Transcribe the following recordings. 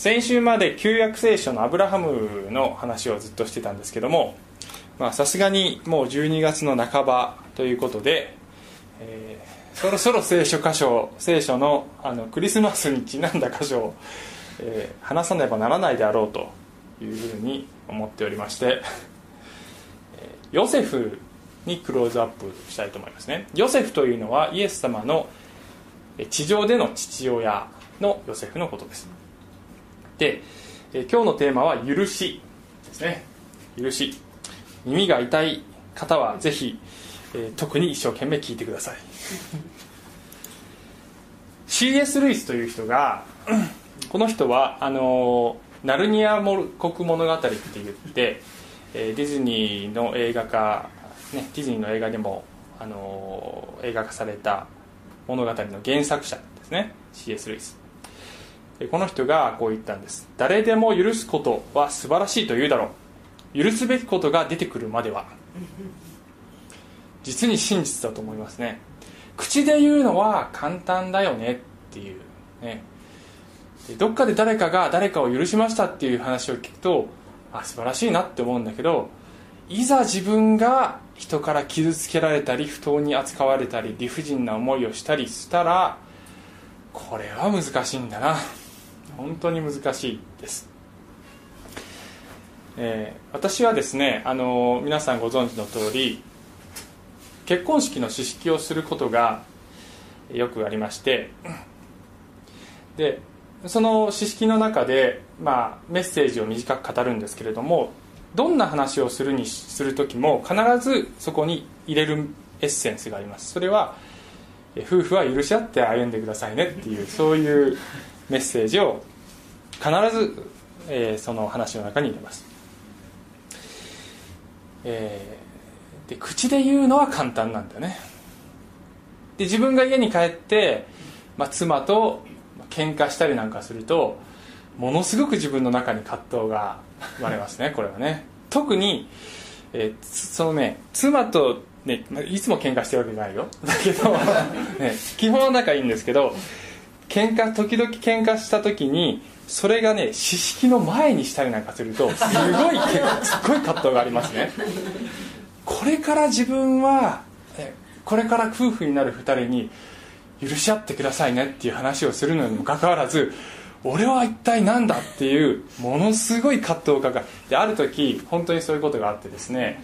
先週まで旧約聖書のアブラハムの話をずっとしてたんですけどもさすがにもう12月の半ばということで、えー、そろそろ聖書箇所聖書のあのクリスマスにちなんだ箇所を、えー、話さねばならないであろうというふうに思っておりましてヨセフにクローズアップしたいと思いますね。ヨセフというのはイエス様の地上での父親のヨセフのことです。で今日のテーマは「許し」ですね許し耳が痛い方はぜひ、えー、特に一生懸命聞いてください C.S. ルイスという人が この人はあのナルニア国物語って言ってえディズニーの映画化、ね、ディズニーの映画でも、あの映画化された物語の原作者ですね C.S. ルイスこの人がこう言ったんです。誰でも許すことは素晴らしいと言うだろう。許すべきことが出てくるまでは。実に真実だと思いますね。口で言うのは簡単だよねっていう。ね。どっかで誰かが誰かを許しましたっていう話を聞くとあ素晴らしいなって思うんだけどいざ自分が人から傷つけられたり不当に扱われたり理不尽な思いをしたりしたらこれは難しいんだな。本当に難しいです、えー、私はですねあの皆さんご存知の通り結婚式の詩式をすることがよくありましてでその詩式の中で、まあ、メッセージを短く語るんですけれどもどんな話をするにする時も必ずそこに入れるエッセンスがあります。それは夫婦は許し合って歩んでくださいねっていうそういうメッセージを必ず、えー、その話の中に入れます、えー、で口で言うのは簡単なんだよね。で自分が家に帰って、まあ、妻と喧嘩したりなんかするとものすごく自分の中に葛藤が生まれますね これはね。特に、えー、そのね妻とね、いつも喧嘩してるわけじゃないよ。だけど、ね、基本は仲いいんですけど喧嘩時々喧嘩した時にそれがね知識の前にしたりなんかするとすごい すごい葛藤がありますね。これから自分はこれから夫婦になる2人に許し合ってくださいねっていう話をするのにもかかわらず俺は一体何だっていうものすごい葛藤を抱えである時本当にそういうことがあってですね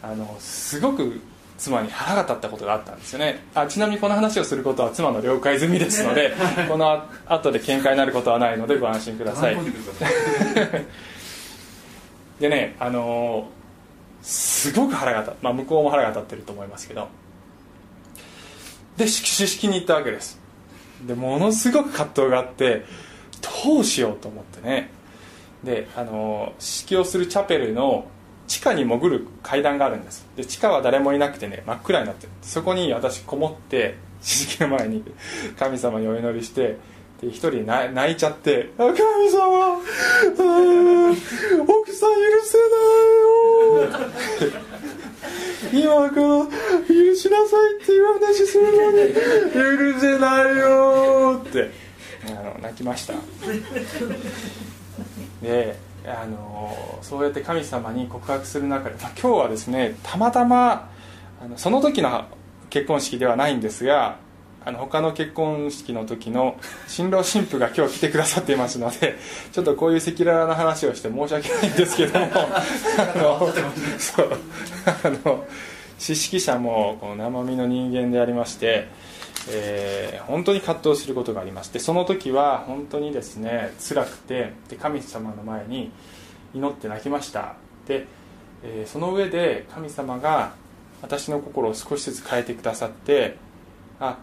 あのすごく妻に腹が立ったことがあったんですよね。あちなみにこの話をすることは妻の了解済みですのでこの後で喧嘩になることはないのでご安心ください。でねあのすごく腹が立まあ向こうも腹が立ってると思いますけど。で式式に行ったわけです。でものすごく葛藤があってどうしようと思ってね。であの式をするチャペルの地下に潜る階段があるんです。で地下は誰もいなくてね真っ暗になってる。そこに私こもって式式の前に神様にお祈りしてで一人泣いちゃって「神様奥さん許せないよ」今この許しなさいっていう話するのに許せないよってあの泣きました。であのそうやって神様に告白する中で、まあ、今日はですねたまたまあのその時の結婚式ではないんですがあの他の結婚式の時の新郎新婦が今日来てくださっていますのでちょっとこういう赤裸々な話をして申し訳ないんですけどもあのそうあの知識者もこの生身の人間でありまして、えー、本当に葛藤することがありましてその時は本当にですね辛くてで神様の前に祈って泣きました。で、えー、その上で神様が私の心を少しずつ変えてくださってあ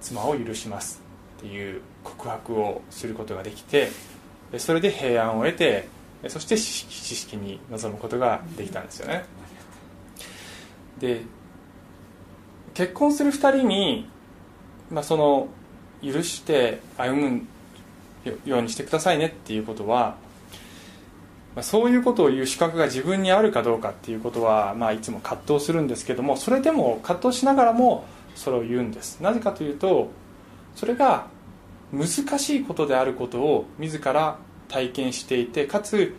妻を許します。っていう告白をすることができてそれで平安を得てそして知識に臨むことができたんですよね。で結婚する2人に、まあ、その許して歩むようにしてくださいねっていうことは、まあ、そういうことを言う資格が自分にあるかどうかっていうことは、まあ、いつも葛藤するんですけどもそれでも葛藤しながらもそれを言うんです。なぜかというとそれが難しいことであることを自ら体験していてかつ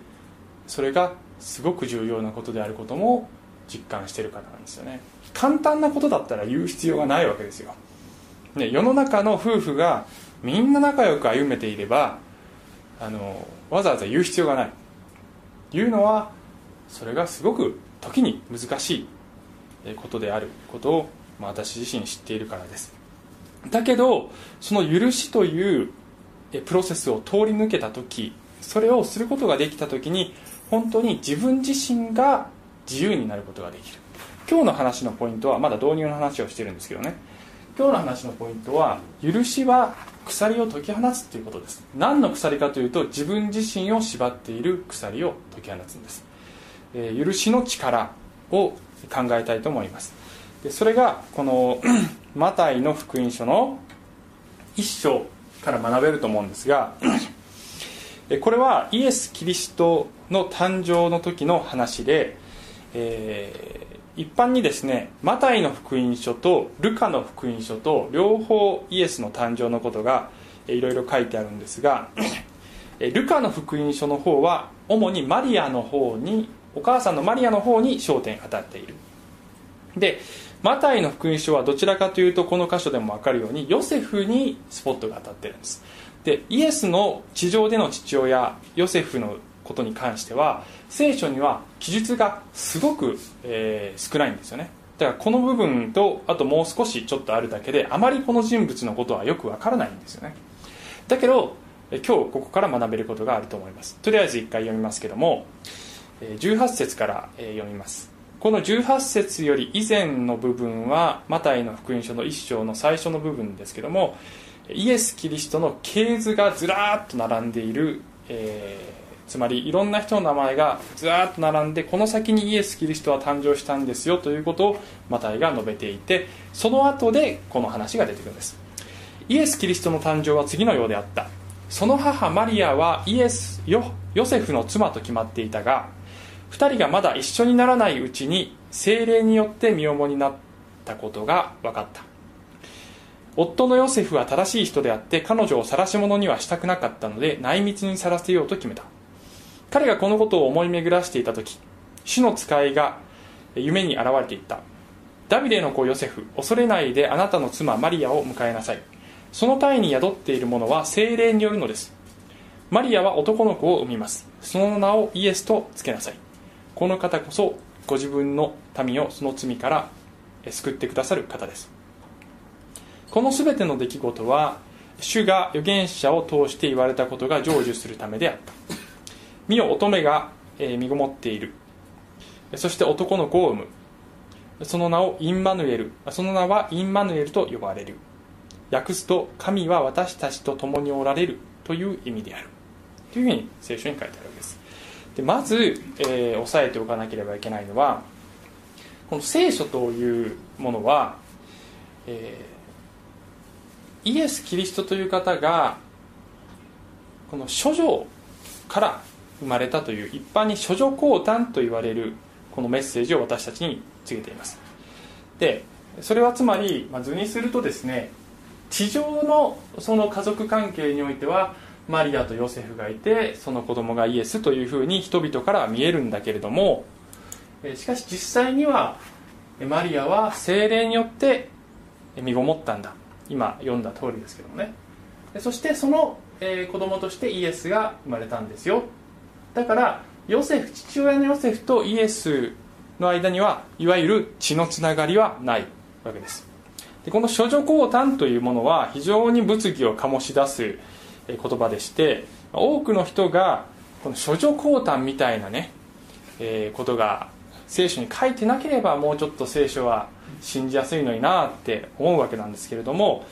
それがすごく重要なことであることも実感している方なんですよね。簡単なことだったら言う必要がないわけですよ、ね、世の中の夫婦がみんな仲良く歩めていればあのわざわざ言う必要がない。言うのはそれがすごく時に難しいことである。ことを、まあ、私自身知っているからです。だけどその許しというプロセスを通り抜けた時それをすることができた時に本当に自分自身が自由になることができる。今日の話のポイントはまだ導入の話をしてるんですけどね。今日の話のポイントは許しは鎖を解き放つということです。何の鎖かというと自分自身を縛っている鎖を解き放つんです、えー、許しの力を考えたいと思います。でそれがこの マタイの福音書の一章から学べると思うんですがこれはイエス・キリストの誕生の時の話で、えー、一般にですねマタイの福音書とルカの福音書と両方イエスの誕生のことがいろいろ書いてあるんですがルカの福音書の方は主にマリアの方にお母さんのマリアの方に焦点が当たっている。でマタイの福音書はどちらかというとこの箇所でも分かるようにヨセフにスポットが当たってるんです。でイエスの地上での父親ヨセフのことに関しては聖書には記述がすごく、えー、少ないんですよね。だからこの部分とあともう少しちょっとあるだけであまりこの人物のことはよくわからないんですよね。だけど今日ここから学べることがあると思います。とりあえず1回読みますけども18節から読みます。この18節より以前の部分はマタイの福音書の1章の最初の部分ですけどもイエス・キリストの系図がずらーっと並んでいる、えー、つまりいろんな人の名前がずらっと並んでこの先にイエス・キリストは誕生したんですよということをマタイが述べていてその後でこの話が出てくるんです。イエス・キリストの誕生は次のようであった。その母マリアはイエスヨヨセフの妻と決まっていたが2人がまだ一緒にならないうちに精霊によって身重になったことが分かった。夫のヨセフは正しい人であって彼女を晒し者にはしたくなかったので内密にさらせようと決めた。彼がこのことを思い巡らしていた時主の使いが夢に現れていった。ダビデの子ヨセフ恐れないであなたの妻マリアを迎えなさい。その体に宿っているものは精霊によるのです。マリアは男の子を産みます。その名をイエスとつけなさい。この方こそご自分の民をその罪から救ってくださる方です。この全ての出来事は主が預言者を通して言われたことが成就するためであった。見よ乙女が身ごもっている。そして男の子を産む。その名をインマヌエル。その名はインマヌエルと呼ばれる。訳すと神は私たちと共におられる。という意味である。というふうに聖書に書いてあるわけです。でまず、えー、押さえておかなければいけないのはこの聖書というものは、えイエス・キリストという方がこの処女から生まれたという一般に処女降誕と言われるこのメッセージを私たちに告げています。でそれはつまり、まあ、図にするとですね地上のその家族関係においてはマリアとヨセフがいてその子供がイエスというふうに人々からは見えるんだけれどもしかし実際にはマリアは精霊によって身ごもったんだ。今読んだ通りですけどもね。そしてその、子供としてイエスが生まれたんですよ。だからヨセフ父親のヨセフとイエスの間にはいわゆる血のつながりはないわけです。でこの処女降誕というものは非常に物議を醸し出す言葉でして多くの人がこの処女降誕みたいなね、えー、ことが聖書に書いてなければもうちょっと聖書は信じやすいのになって思うわけなんですけれども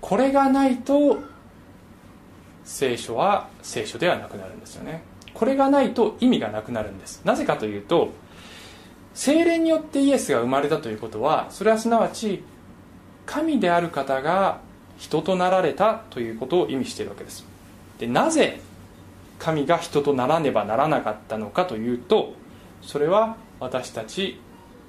これがないと聖書は聖書ではなくなるんですよね。これがないと意味がなくなるんです。なぜかというと精霊によってイエスが生まれたということはそれはすなわち神である方が人となられたということを意味しているわけです。でなぜ神が人とならねばならなかったのかというとそれは私たち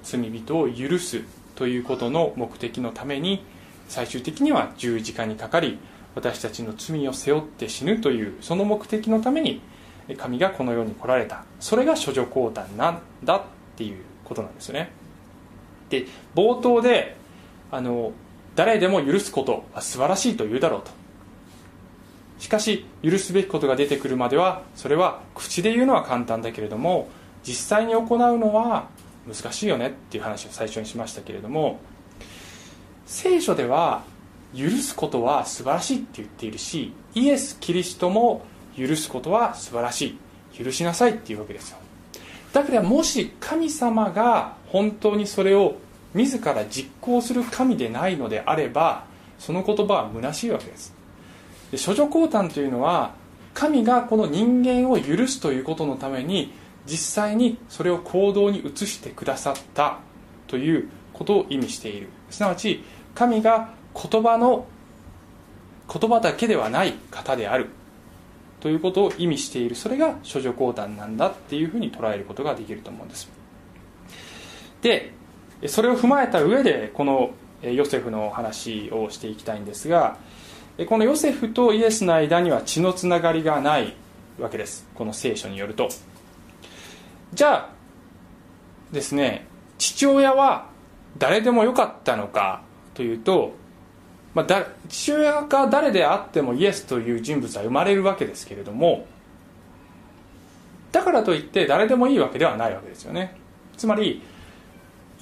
罪人を許すということの目的のために最終的には十字架にかかり私たちの罪を背負って死ぬというその目的のために神がこの世に来られた。それが処女降誕なんだっていうことなんですよね。で冒頭であの誰でも許すことは素晴らしいと言うだろうと。しかし許すべきことが出てくるまではそれは口で言うのは簡単だけれども実際に行うのは難しいよねっていう話を最初にしましたけれども聖書では許すことは素晴らしいって言っているしイエス・キリストも許すことは素晴らしい。許しなさいっていうわけですよ。だからもし神様が本当にそれを自ら実行する神でないのであればその言葉は虚しいわけです。で処女降誕というのは神がこの人間を許すということのために実際にそれを行動に移してくださったということを意味している。すなわち神が言葉の言葉だけではない方である。ということを意味している。それが処女降誕なんだっていうふうに捉えることができると思うんです。でそれを踏まえた上でこのヨセフの話をしていきたいんですがこのヨセフとイエスの間には血のつながりがないわけです。この聖書によると。じゃあですね父親は誰でもよかったのかというと、まあ、だ父親が誰であってもイエスという人物は生まれるわけですけれどもだからといって誰でもいいわけではないわけですよね。つまり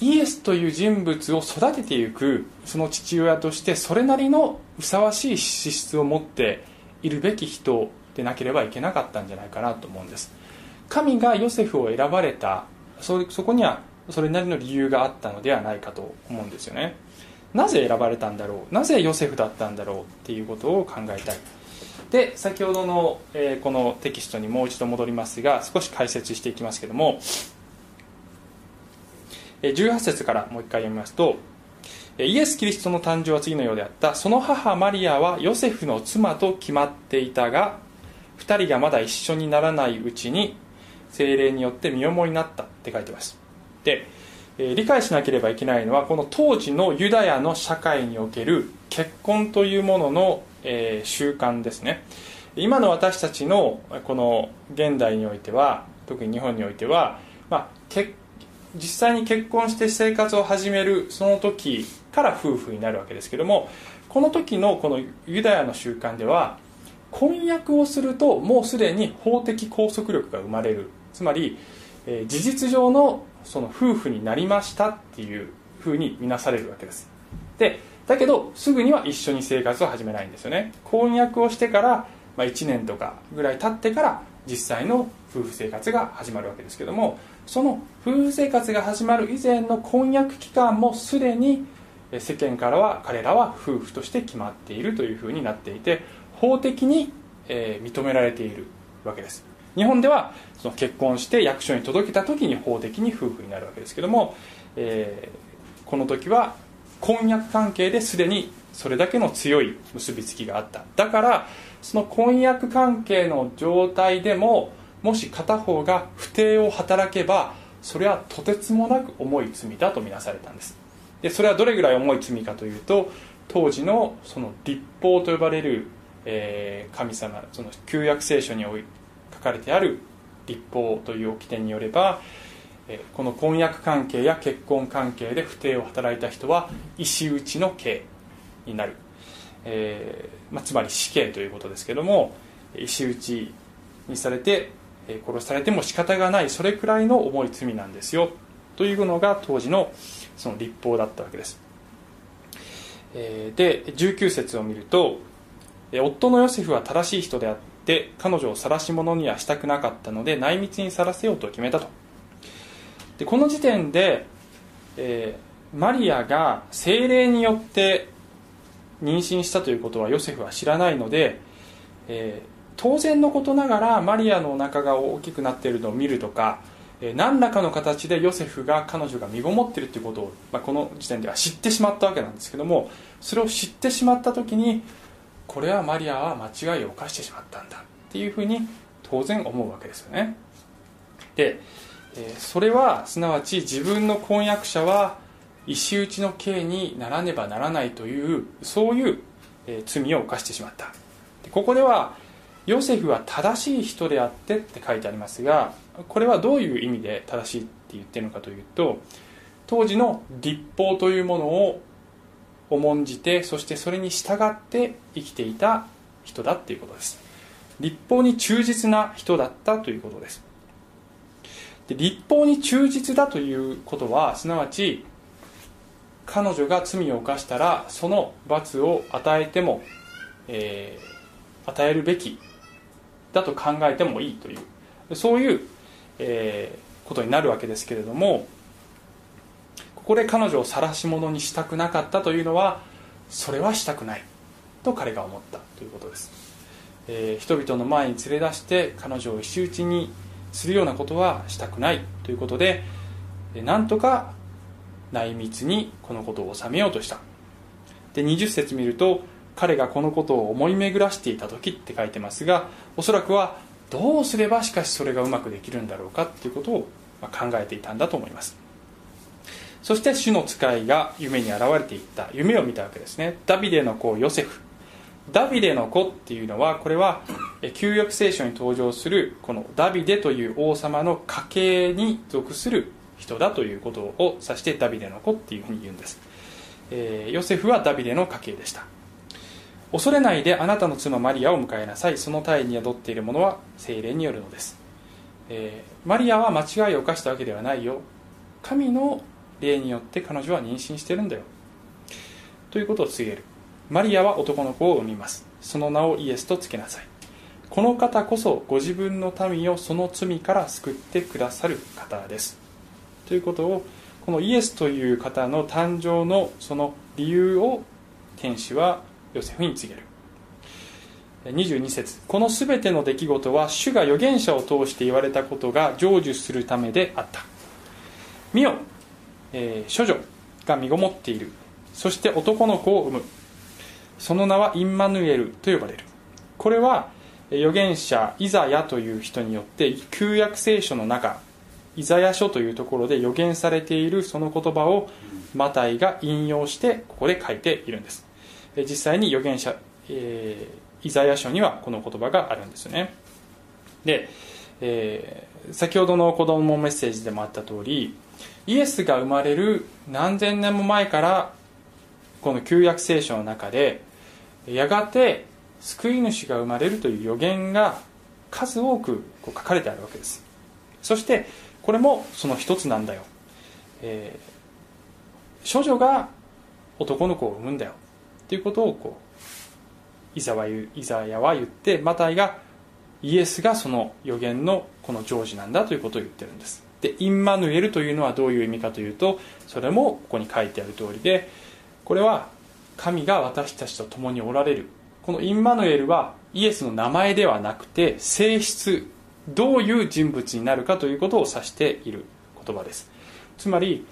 イエスという人物を育てていくその父親としてそれなりのふさわしい資質を持っているべき人でなければいけなかったんじゃないかなと思うんです。神がヨセフを選ばれたそそこにはそれなりの理由があったのではないかと思うんですよね。なぜ選ばれたんだろう？なぜヨセフだったんだろう？っていうことを考えたい。で先ほどの、えー、このテキストにもう一度戻りますが少し解説していきますけども18節からもう一回読みますとイエス・キリストの誕生は次のようであった。その母マリアはヨセフの妻と決まっていたが2人がまだ一緒にならないうちに精霊によって身重になったって書いてます。で理解しなければいけないのはこの当時のユダヤの社会における結婚というものの、習慣ですね。今の私たちのこの現代においては特に日本においては、まあ、実際に結婚して生活を始めるその時から夫婦になるわけですけどもこの時のこのユダヤの習慣では婚約をするともうすでに法的拘束力が生まれる。つまり、え、事実上のその夫婦になりましたっていうふうに見なされるわけです。でだけどすぐには一緒に生活を始めないんですよね。婚約をしてから、まあ、1年とかぐらい経ってから実際の夫婦生活が始まるわけですけどもその夫婦生活が始まる以前の婚約期間もすでに世間からは彼らは夫婦として決まっているというふうになっていて法的に、え認められているわけです。日本ではその結婚して役所に届けた時に法的に夫婦になるわけですけども、えー、この時は婚約関係ですでにそれだけの強い結びつきがあった。だからその婚約関係の状態でももし片方が不定を働けばそれはとてつもなく重い罪だとみなされたんです。でそれはどれぐらい重い罪かというと当時のその立法と呼ばれる、えー、神様その旧約聖書に書かれてある立法という掟によればこの婚約関係や結婚関係で不定を働いた人は石打ちの刑になる、えーまあ、つまり死刑ということですけども石打ちにされて殺されても仕方がないそれくらいの重い罪なんですよ。というのが当時のその立法だったわけです。で19節を見ると夫のヨセフは正しい人であって彼女を晒し者にはしたくなかったので内密に晒せようと決めたと。でこの時点で、えー、マリアが精霊によって妊娠したということはヨセフは知らないので、えー、当然のことながらマリアのお腹が大きくなっているのを見るとかえ何らかの形でヨセフが彼女が身ごもっているということを、まあ、この時点では知ってしまったわけなんですけどもそれを知ってしまった時にこれはマリアは間違いを犯してしまったんだっていうふうに当然思うわけですよね。でそれはすなわち自分の婚約者は石打ちの刑にならねばならないというそういう、罪を犯してしまった。ここではヨセフは正しい人であってって書いてありますがこれはどういう意味で正しいって言ってるのかというと当時の立法というものを重んじてそしてそれに従って生きていた人だっていうことです。立法に忠実な人だったということです。で立法に忠実だということはすなわち彼女が罪を犯したらその罰を与えても、えー、与えるべきだと考えてもいいというそういう、えー、ことになるわけですけれどもここで彼女を晒し者にしたくなかったというのはそれはしたくないと彼が思ったということです、えー、人々の前に連れ出して彼女を石打ちにするようなことはしたくないということでなんとか内密にこのことを収めようとした。で20節見ると彼がこのことを思い巡らしていた時って書いてますがおそらくはどうすればしかしそれがうまくできるんだろうかっていうことを考えていたんだと思います。そして主の使いが夢に現れていった。夢を見たわけですね。ダビデの子ヨセフ。ダビデの子っていうのはこれは旧約聖書に登場するこのダビデという王様の家系に属する人だということを指してダビデの子っていうふうに言うんです、えー、ヨセフはダビデの家系でした恐れないであなたの妻マリアを迎えなさい。その体に宿っているものは精霊によるのです、えー、マリアは間違いを犯したわけではないよ。神の霊によって彼女は妊娠してるんだよ。ということを告げる。マリアは男の子を産みます。その名をイエスとつけなさい。この方こそご自分の民をその罪から救ってくださる方です。ということをこのイエスという方の誕生のその理由を天使はヨセフに告げる。22節。この全ての出来事は主が預言者を通して言われたことが成就するためであった。見よ。えー、処女が身ごもっている。そして男の子を産む。その名はインマヌエルと呼ばれる。これは預言者イザヤという人によって旧約聖書の中イザヤ書というところで予言されているその言葉をマタイが引用してここで書いているんです。実際に預言者、えー、イザヤ書にはこの言葉があるんですよね。で、えー、先ほどの子供メッセージでもあった通りイエスが生まれる何千年も前からこの旧約聖書の中でやがて救い主が生まれるという予言が数多くこう書かれてあるわけです。そしてこれもその一つなんだよ、えー、少女が男の子を産むんだよ。ということをこうイザはイザヤは言ってマタイがイエスがその予言のこの成就なんだということを言ってるんです。でインマヌエルというのはどういう意味かというとそれもここに書いてある通りでこれは神が私たちと共におられる。このインマヌエルはイエスの名前ではなくて性質どういう人物になるかということを指している言葉です。つまり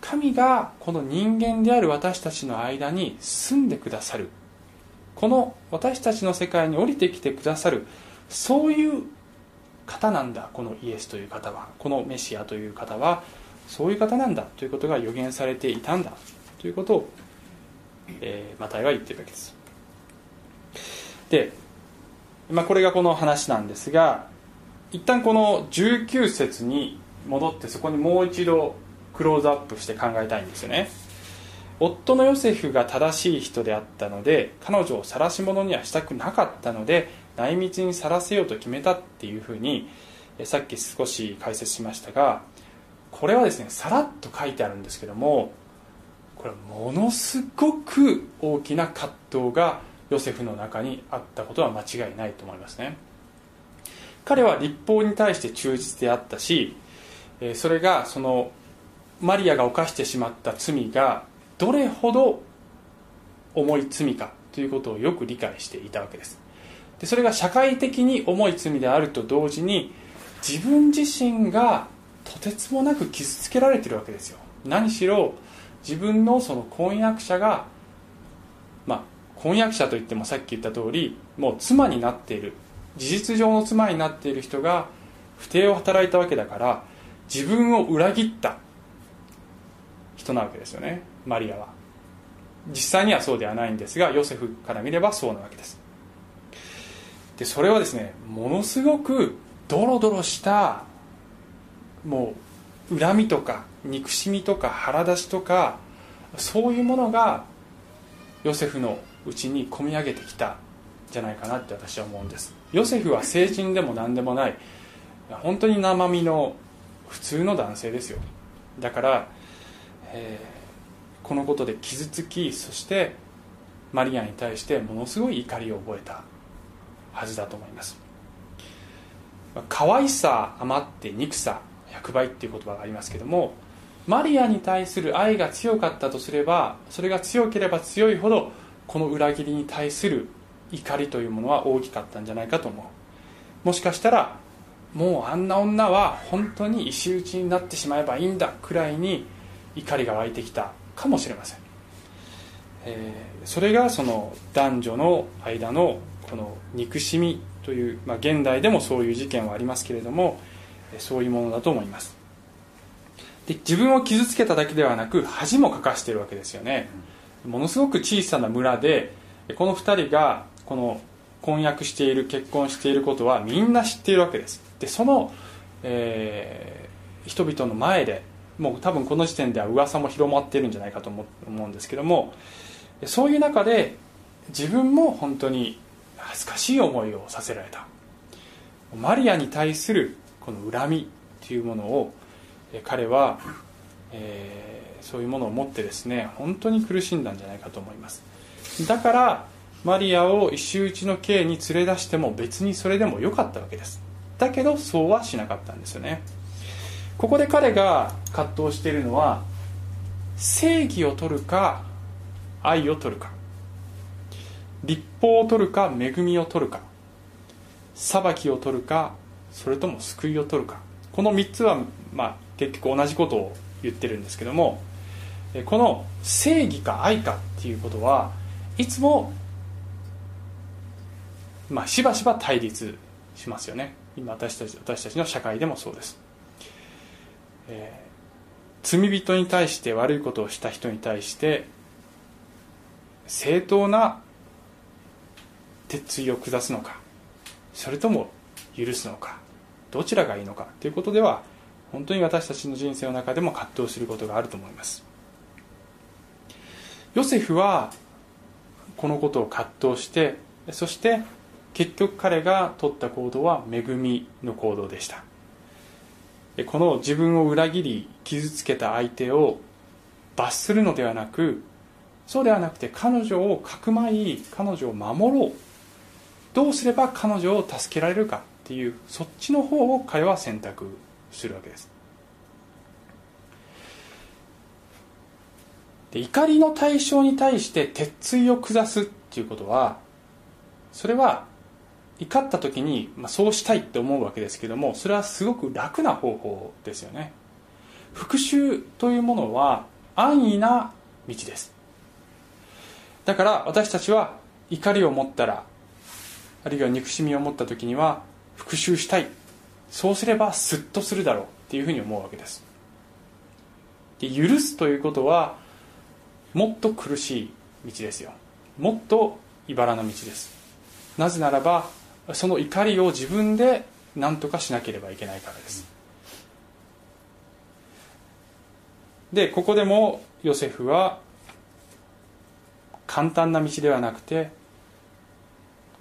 神がこの人間である私たちの間に住んでくださる。この私たちの世界に降りてきてくださる。そういう方なんだこのイエスという方は。このメシアという方はそういう方なんだということが予言されていたんだということを、えー、マタイは言ってるわけです。で、まあ、これがこの話なんですが一旦この19節に戻ってそこにもう一度クローズアップして考えたいんですよね。夫のヨセフが正しい人であったので彼女を晒し者にはしたくなかったので内密にさらせようと決めたっていうふうにさっき少し解説しましたがこれはですねさらっと書いてあるんですけどもこれものすごく大きな葛藤がヨセフの中にあったことは間違いないと思いますね。彼は立法に対して忠実であったしそれがそのマリアが犯してしまった罪がどれほど重い罪かということをよく理解していたわけです。でそれが社会的に重い罪であると同時に自分自身がとてつもなく傷つけられてるわけですよ。何しろ自分のその婚約者がまあ婚約者といってもさっき言った通りもう妻になっている。事実上の妻になっている人が不貞を働いたわけだから自分を裏切った人なわけですよね。マリアは。実際にはそうではないんですがヨセフから見ればそうなわけです。でそれはですねものすごくドロドロしたもう恨みとか憎しみとか腹立ちとかそういうものがヨセフのうちに込み上げてきたじゃないかなって私は思うんです。ヨセフは成人でも何でもない。本当に生身の普通の男性ですよ。だから、えー、このことで傷つきそしてマリアに対してものすごい怒りを覚えた。はずだと思います。可愛さ余って憎さ100倍っていう言葉がありますけどもマリアに対する愛が強かったとすればそれが強ければ強いほどこの裏切りに対する怒りというものは大きかったんじゃないかと思う。もしかしたらもうあんな女は本当に石打ちになってしまえばいいんだくらいに怒りが湧いてきたかもしれません、えー、それがその男女の間のこの憎しみという、まあ、現代でもそういう事件はありますけれどもそういうものだと思います。で自分を傷つけただけではなく恥もかかしているわけですよね。ものすごく小さな村でこの2人がこの婚約している結婚していることはみんな知っているわけです。でその、えー、人々の前でもう多分この時点では噂も広まっているんじゃないかと思うんですけどもそういう中で自分も本当に恥ずかしい思いをさせられた。マリアに対するこの恨みというものを彼は、えー、そういうものを持ってですね本当に苦しんだんじゃないかと思います。だからマリアを石打ちの刑に連れ出しても別にそれでもよかったわけです。だけどそうはしなかったんですよね。ここで彼が葛藤しているのは正義を取るか愛を取るか。立法を取るか恵みを取るか。裁きを取るかそれとも救いを取るか。この3つは、まあ、結局同じことを言ってるんですけどもこの正義か愛かっていうことはいつも、まあ、しばしば対立しますよね。今私たち私たちの社会でもそうです、えー、罪人に対して悪いことをした人に対して正当な鉄槌を下すのかそれとも許すのかどちらがいいのかということでは本当に私たちの人生の中でも葛藤することがあると思います。ヨセフはこのことを葛藤してそして結局彼が取った行動は恵みの行動でした。この自分を裏切り傷つけた相手を罰するのではなくそうではなくて彼女をかくまい彼女を守ろうどうすれば彼女を助けられるかっていうそっちの方を彼は選択するわけです。で怒りの対象に対して鉄槌を下すっていうことはそれは怒った時に、まあ、そうしたいって思うわけですけどもそれはすごく楽な方法ですよね。復讐というものは安易な道です。だから私たちは怒りを持ったらあるいは憎しみを持った時には復讐したい。そうすればスッとするだろうっていうふうに思うわけです。で許すということはもっと苦しい道ですよ。もっと茨の道です。なぜならばその怒りを自分で何とかしなければいけないからです。でここでもヨセフは簡単な道ではなくて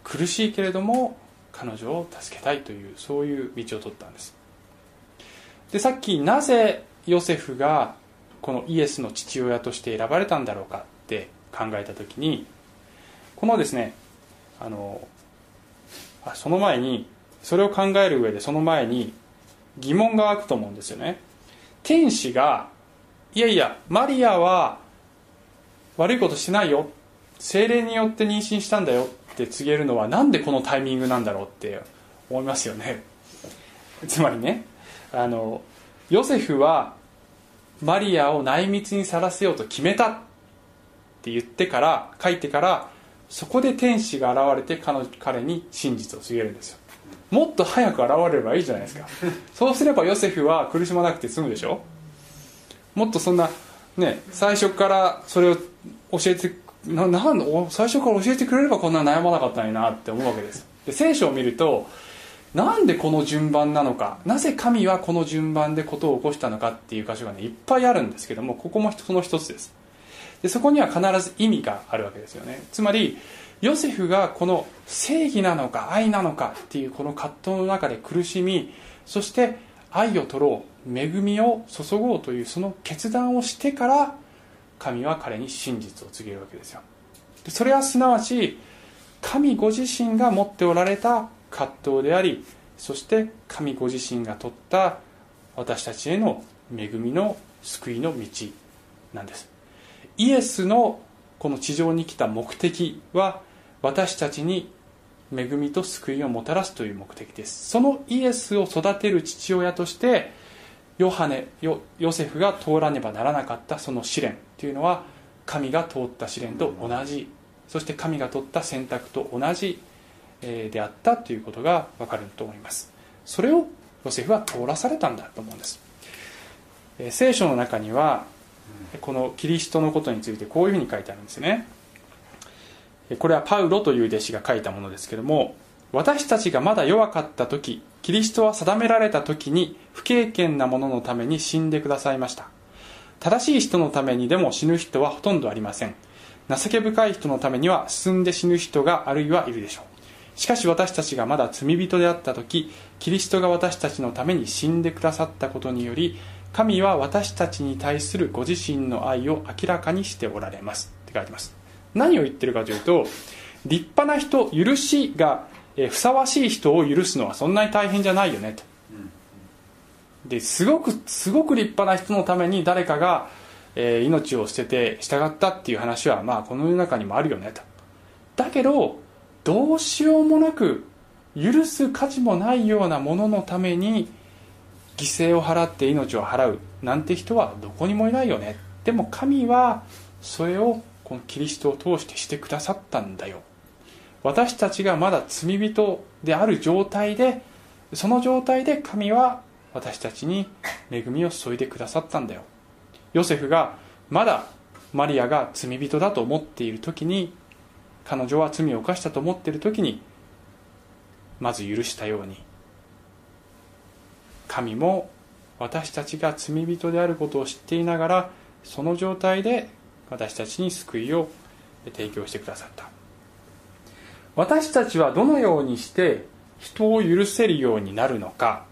苦しいけれども彼女を助けたいというそういう道を取ったんです。でさっきなぜヨセフがこのイエスの父親として選ばれたんだろうかって考えた時にこのですねあのその前にそれを考える上でその前に疑問が湧くと思うんですよね。天使がいやいやマリアは悪いことしてないよ。精霊によって妊娠したんだよって告げるのはなんでこのタイミングなんだろうって思いますよね。つまりねあのヨセフはマリアを内密にさらせようと決めたって言ってから書いてからそこで天使が現れて彼彼に真実を告げるんですよ。もっと早く現れればいいじゃないですか。そうすればヨセフは苦しまなくて済むでしょもっとそんなね最初からそれを教えてななん最初から教えてくれればこんな悩まなかったのになって思うわけです。で聖書を見るとなんでこの順番なのか？なぜ神はこの順番で事を起こしたのかっていう箇所がねいっぱいあるんですけどもここもその一つです。でそこには必ず意味があるわけですよね。つまりヨセフがこの正義なのか愛なのかっていうこの葛藤の中で苦しみそして愛を取ろう恵みを注ごうというその決断をしてから神は彼に真実を告げるわけですよ。それはすなわち神ご自身が持っておられた葛藤でありそして神ご自身が取った私たちへの恵みの救いの道なんです。イエスのこの地上に来た目的は私たちに恵みと救いをもたらすという目的です。そのイエスを育てる父親としてヨハネヨヨセフが通らねばならなかったその試練というのは神が通った試練と同じ。そして神が取った選択と同じであったということがわかると思います。それをヨセフは通らされたんだと思うんです。聖書の中にはこのキリストのことについてこういうふうに書いてあるんですね。これはパウロという弟子が書いたものですけども私たちがまだ弱かった時キリストは定められた時に不経験な者のために死んでくださいました。正しい人のためにでも死ぬ人はほとんどありません。情け深い人のためには進んで死ぬ人があるいはいるでしょう。しかし私たちがまだ罪人であった時キリストが私たちのために死んでくださったことにより神は私たちに対するご自身の愛を明らかにしておられます。って書いてます。何を言ってるかというと立派な人許しがふさわしい人を許すのはそんなに大変じゃないよねと。ですごくすごく立派な人のために誰かが、えー、命を捨てて従ったっていう話はまあこの世の中にもあるよねと。だけどどうしようもなく許す価値もないようなもののために犠牲を払って命を払うなんて人はどこにもいないよね。でも神はそれをこのキリストを通してしてくださったんだよ私たちがまだ罪人である状態でその状態で神は私たちに恵みを注いでくださったんだよ。ヨセフがまだマリアが罪人だと思っている時に彼女は罪を犯したと思っている時にまず許したように。神も私たちが罪人であることを知っていながらその状態で私たちに救いを提供してくださった。私たちはどのようにして人を許せるようになるのか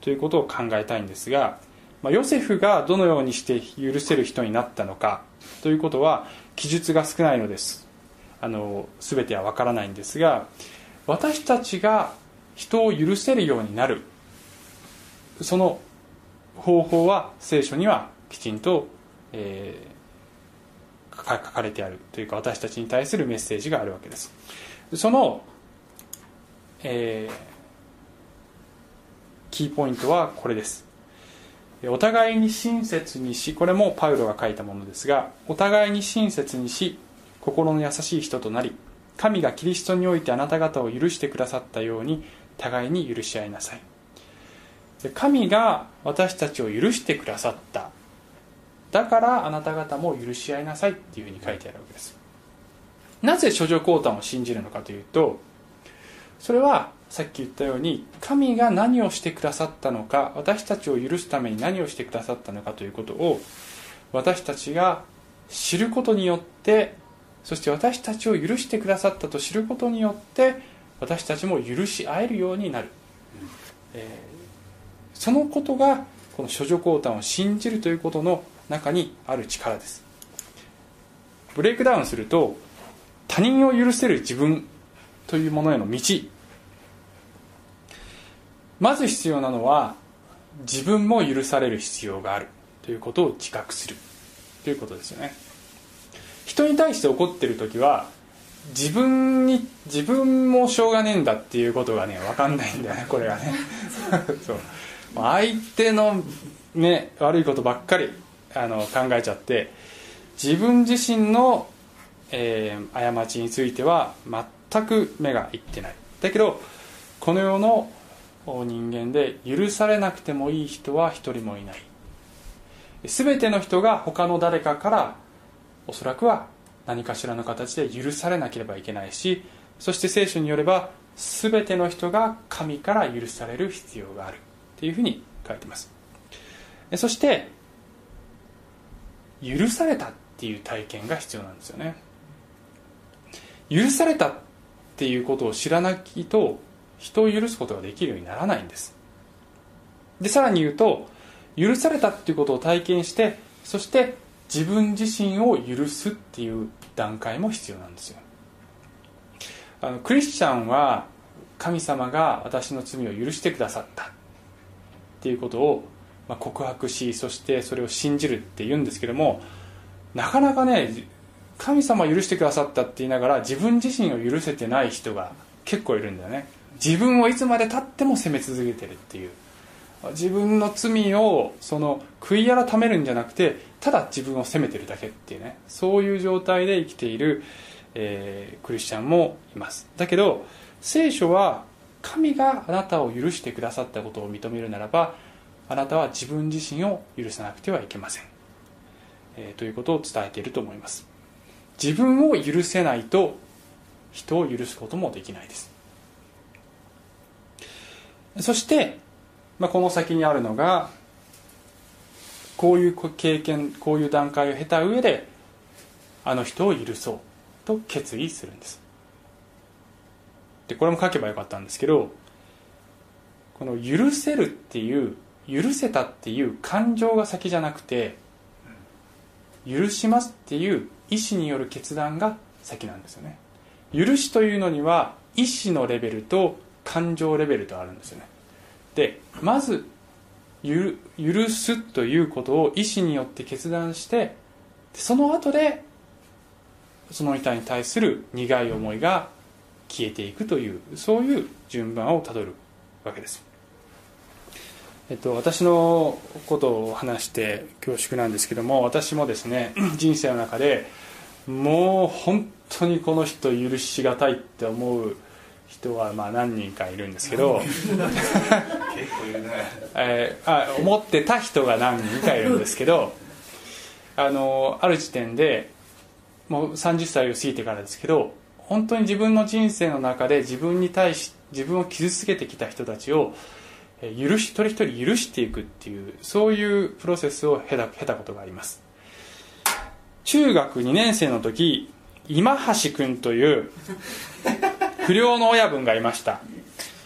ということを考えたいんですが、まあ、ヨセフがどのようにして許せる人になったのかということは記述が少ないのです。あの全ては分からないんですが私たちが人を許せるようになる。その方法は聖書にはきちんと、えー、書かれてあるというか私たちに対するメッセージがあるわけです。その、えー、キーポイントはこれです。お互いに親切にしこれもパウロが書いたものですがお互いに親切にし心の優しい人となり神がキリストにおいてあなた方を許してくださったように互いに許し合いなさい。神が私たちを許してくださった。だからあなた方も許し合いなさいっていうふうに書いてあるわけです。なぜ処女降誕を信じるのかというとそれはさっき言ったように神が何をしてくださったのか私たちを許すために何をしてくださったのかということを私たちが知ることによってそして私たちを許してくださったと知ることによって私たちも許し合えるようになる、えー、そのことがこの処女降誕を信じるということの中にある力です。ブレイクダウンすると他人を許せる自分というものへの道。まず必要なのは自分も許される必要があるということを自覚するということですよね。人に対して怒ってる時は自分に自分もしょうがねえんだっていうことがね分かんないんだよねこれがね。そう。相手のね悪いことばっかりあの考えちゃって自分自身の、えー、過ちについては全く目がいってない。だけどこの世の人間で許されなくてもいい人は一人もいない。全ての人が他の誰かからおそらくは何かしらの形で許されなければいけないしそして聖書によれば全ての人が神から許される必要がある。っていうふうに書いてます。そして許されたっていう体験が必要なんですよね。許されたっていうことを知らないと人を許すことができるようにならないんです。でさらに言うと許されたっていうことを体験してそして自分自身を許すっていう段階も必要なんですよ。あのクリスチャンは神様が私の罪を許してくださったっていうことをま告白しそしてそれを信じるって言うんですけどもなかなかね神様許してくださったって言いながら自分自身を許せてない人が結構いるんだよね。自分をいつまでたっても責め続けてるっていう。自分の罪をその悔い改めるんじゃなくてただ自分を責めてるだけっていうね。そういう状態で生きている、えー、クリスチャンもいます。だけど聖書は神があなたを許してくださったことを認めるならばあなたは自分自身を許さなくてはいけません、えー、ということを伝えていると思います。自分を許せないと人を許すこともできないです。そしてまあ、この先にあるのがこういう経験こういう段階を経た上であの人を許そうと決意するんです。でこれも書けばよかったんですけどこの許せるっていう許せたっていう感情が先じゃなくて許しますっていう意思による決断が先なんですよね。許しというのには意思のレベルと感情レベルとあるんですよね。でまず許すということを意思によって決断してその後でその人に対する苦い思いが消えていくというそういう順番をたどるわけです、えっと、私のことを話して恐縮なんですけども私もですね人生の中でもう本当にこの人許しがたいって思う人はまあ何人かいるんですけど えー、あ思ってた人が何人かいるんですけどあのある時点でもう30歳を過ぎてからですけど本当に自分の人生の中で自分に対し自分を傷つけてきた人たちを許し一人一人許していくっていうそういうプロセスを経た経たことがあります中学2年生の時今橋君という不良の親分がいました。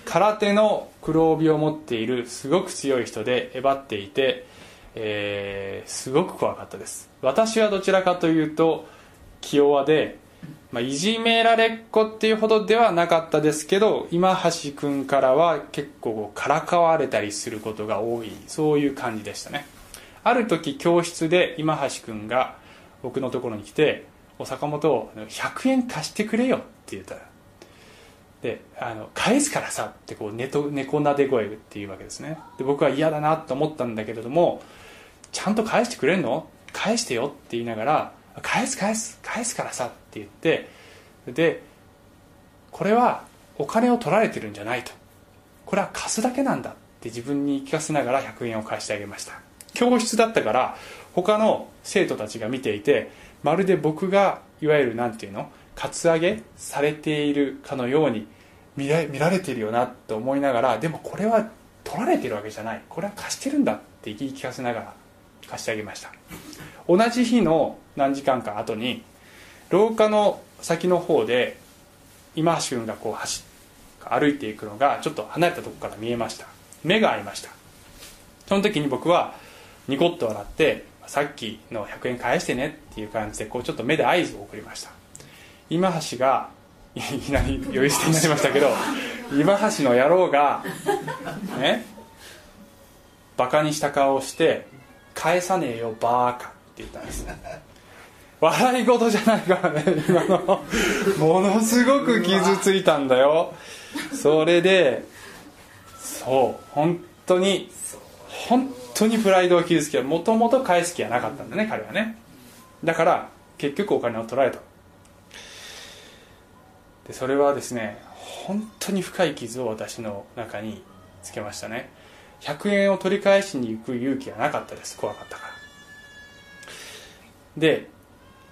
空手の黒帯を持っているすごく強い人でえばっていて、えー、すごく怖かったです。私はどちらかというと気弱で、まあ、いじめられっ子っていうほどではなかったですけど今橋君からは結構からかわれたりすることが多いそういう感じでしたね。ある時教室で今橋君が僕のところに来て「お坂本100円貸してくれよ」って言った。らであの返すからさってこう猫猫なで声っていうわけですね。で僕は嫌だなと思ったんだけれどもちゃんと返してくれんの？返してよって言いながら返す返す返すからさって言ってでこれはお金を取られてるんじゃないと。これは貸すだけなんだって自分に聞かせながら100円を返してあげました。教室だったから他の生徒たちが見ていてまるで僕がいわゆる何て言うのカツアゲされているかのように見ら見られているよなと思いながらでもこれは取られてるわけじゃない。これは貸してるんだって言い聞かせながら貸してあげました。同じ日の何時間か後に廊下の先の方で今橋君がこう走歩いていくのがちょっと離れたとこから見えました。目が合いました。その時に僕はニコッと笑ってさっきの100円返してねっていう感じでこうちょっと目で合図を送りました。今橋がいきなり呼び捨てになりましたけど 今橋の野郎がねバカにした顔をして「返さねえよバーカ」って言ったんです。笑い事じゃないからね今の。ものすごく傷ついたんだよ。それでそう本当に本当にプライドを傷つけもともと返す気はなかったんだね彼はね。だから結局お金を取られた。でそれはですね本当に深い傷を私の中につけましたね。100円を取り返しに行く勇気はなかったです怖かったから。で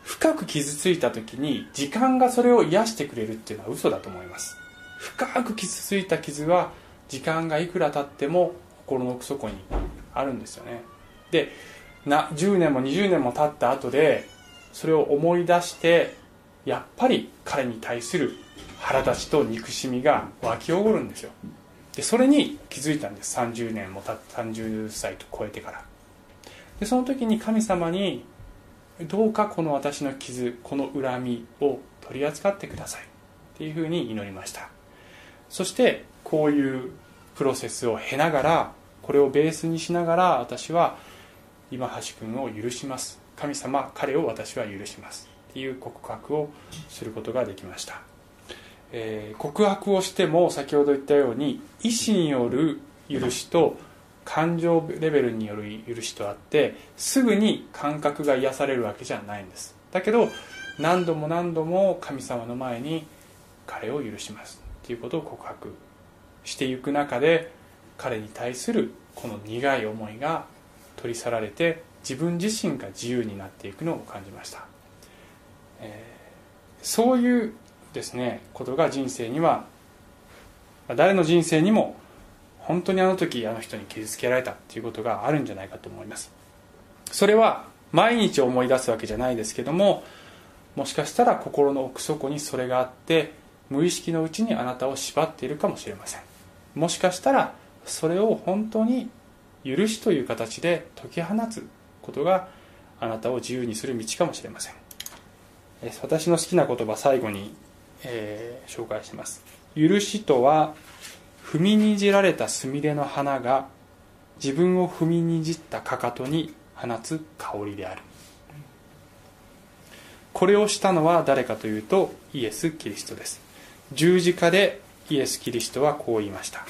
深く傷ついた時に時間がそれを癒してくれるっていうのは嘘だと思います。深く傷ついた傷は時間がいくら経っても心の奥底にあるんですよね。でな10年も20年も経った後でそれを思い出してやっぱり彼に対する腹立ちと憎しみが湧き起こるんですよ。でそれに気づいたんです。30年も経って30歳と超えてから。でその時に神様にどうかこの私の傷この恨みを取り扱ってください。っていうふうに祈りました。そしてこういうプロセスを経ながらこれをベースにしながら私は今橋君を許します。神様彼を私は許します。っていう告白をすることができました、えー、告白をしても先ほど言ったように意思による許しと感情レベルによる許しとあってすぐに感覚が癒されるわけじゃないんです。だけど何度も何度も神様の前に彼を許します。っていうことを告白していく中で彼に対するこの苦い思いが取り去られて自分自身が自由になっていくのを感じました、えー、そういうですねことが人生には誰の人生にも本当にあの時あの人に傷つけられたっていうことがあるんじゃないかと思います。それは毎日思い出すわけじゃないですけどももしかしたら心の奥底にそれがあって無意識のうちにあなたを縛っているかもしれません。もしかしたらそれを本当に許しという形で解き放つことがあなたを自由にする道かもしれません。私の好きな言葉最後に、えー、紹介します。許しとは踏みにじられたすみれの花が自分を踏みにじったかかとに放つ香りである。これをしたのは誰かというとイエス・キリストです。十字架でイエス・キリストはこう言いました。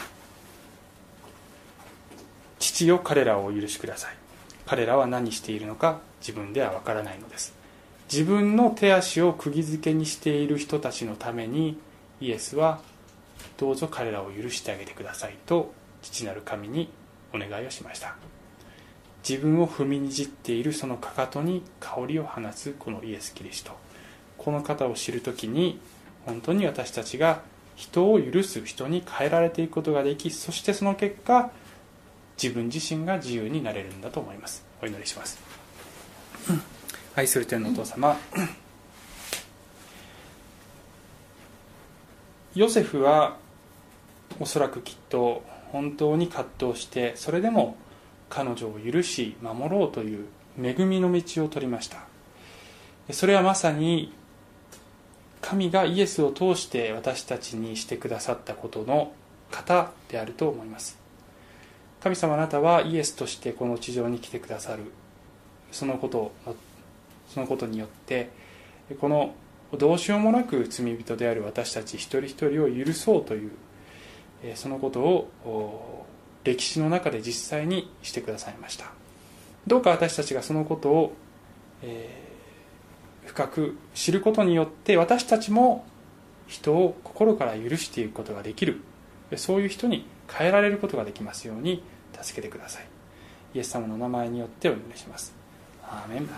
父よ彼らをお許しください。彼らは何しているのか自分ではわからないのです。自分の手足を釘付けにしている人たちのためにイエスはどうぞ彼らを許してあげてくださいと父なる神にお願いをしました。自分を踏みにじっているそのかかとに香りを放つこのイエス・キリスト。この方を知る時に本当に私たちが人を許す人に変えられていくことができそしてその結果自分自身が自由になれるんだと思います。お祈りします。愛する天のお父様。ヨセフはおそらくきっと本当に葛藤してそれでも彼女を許し守ろうという恵みの道を取りました。それはまさに神がイエスを通して私たちにしてくださったことの型であると思います。神様あなたはイエスとしてこの地上に来てくださる。そのことそのことによってこのどうしようもなく罪人である私たち一人一人を許そうというそのことを歴史の中で実際にしてくださいました。どうか私たちがそのことを、えー、深く知ることによって私たちも人を心から許していくことができる。そういう人に変えられることができますように助けてください。イエス様の名前によってお祈りします。アーメン。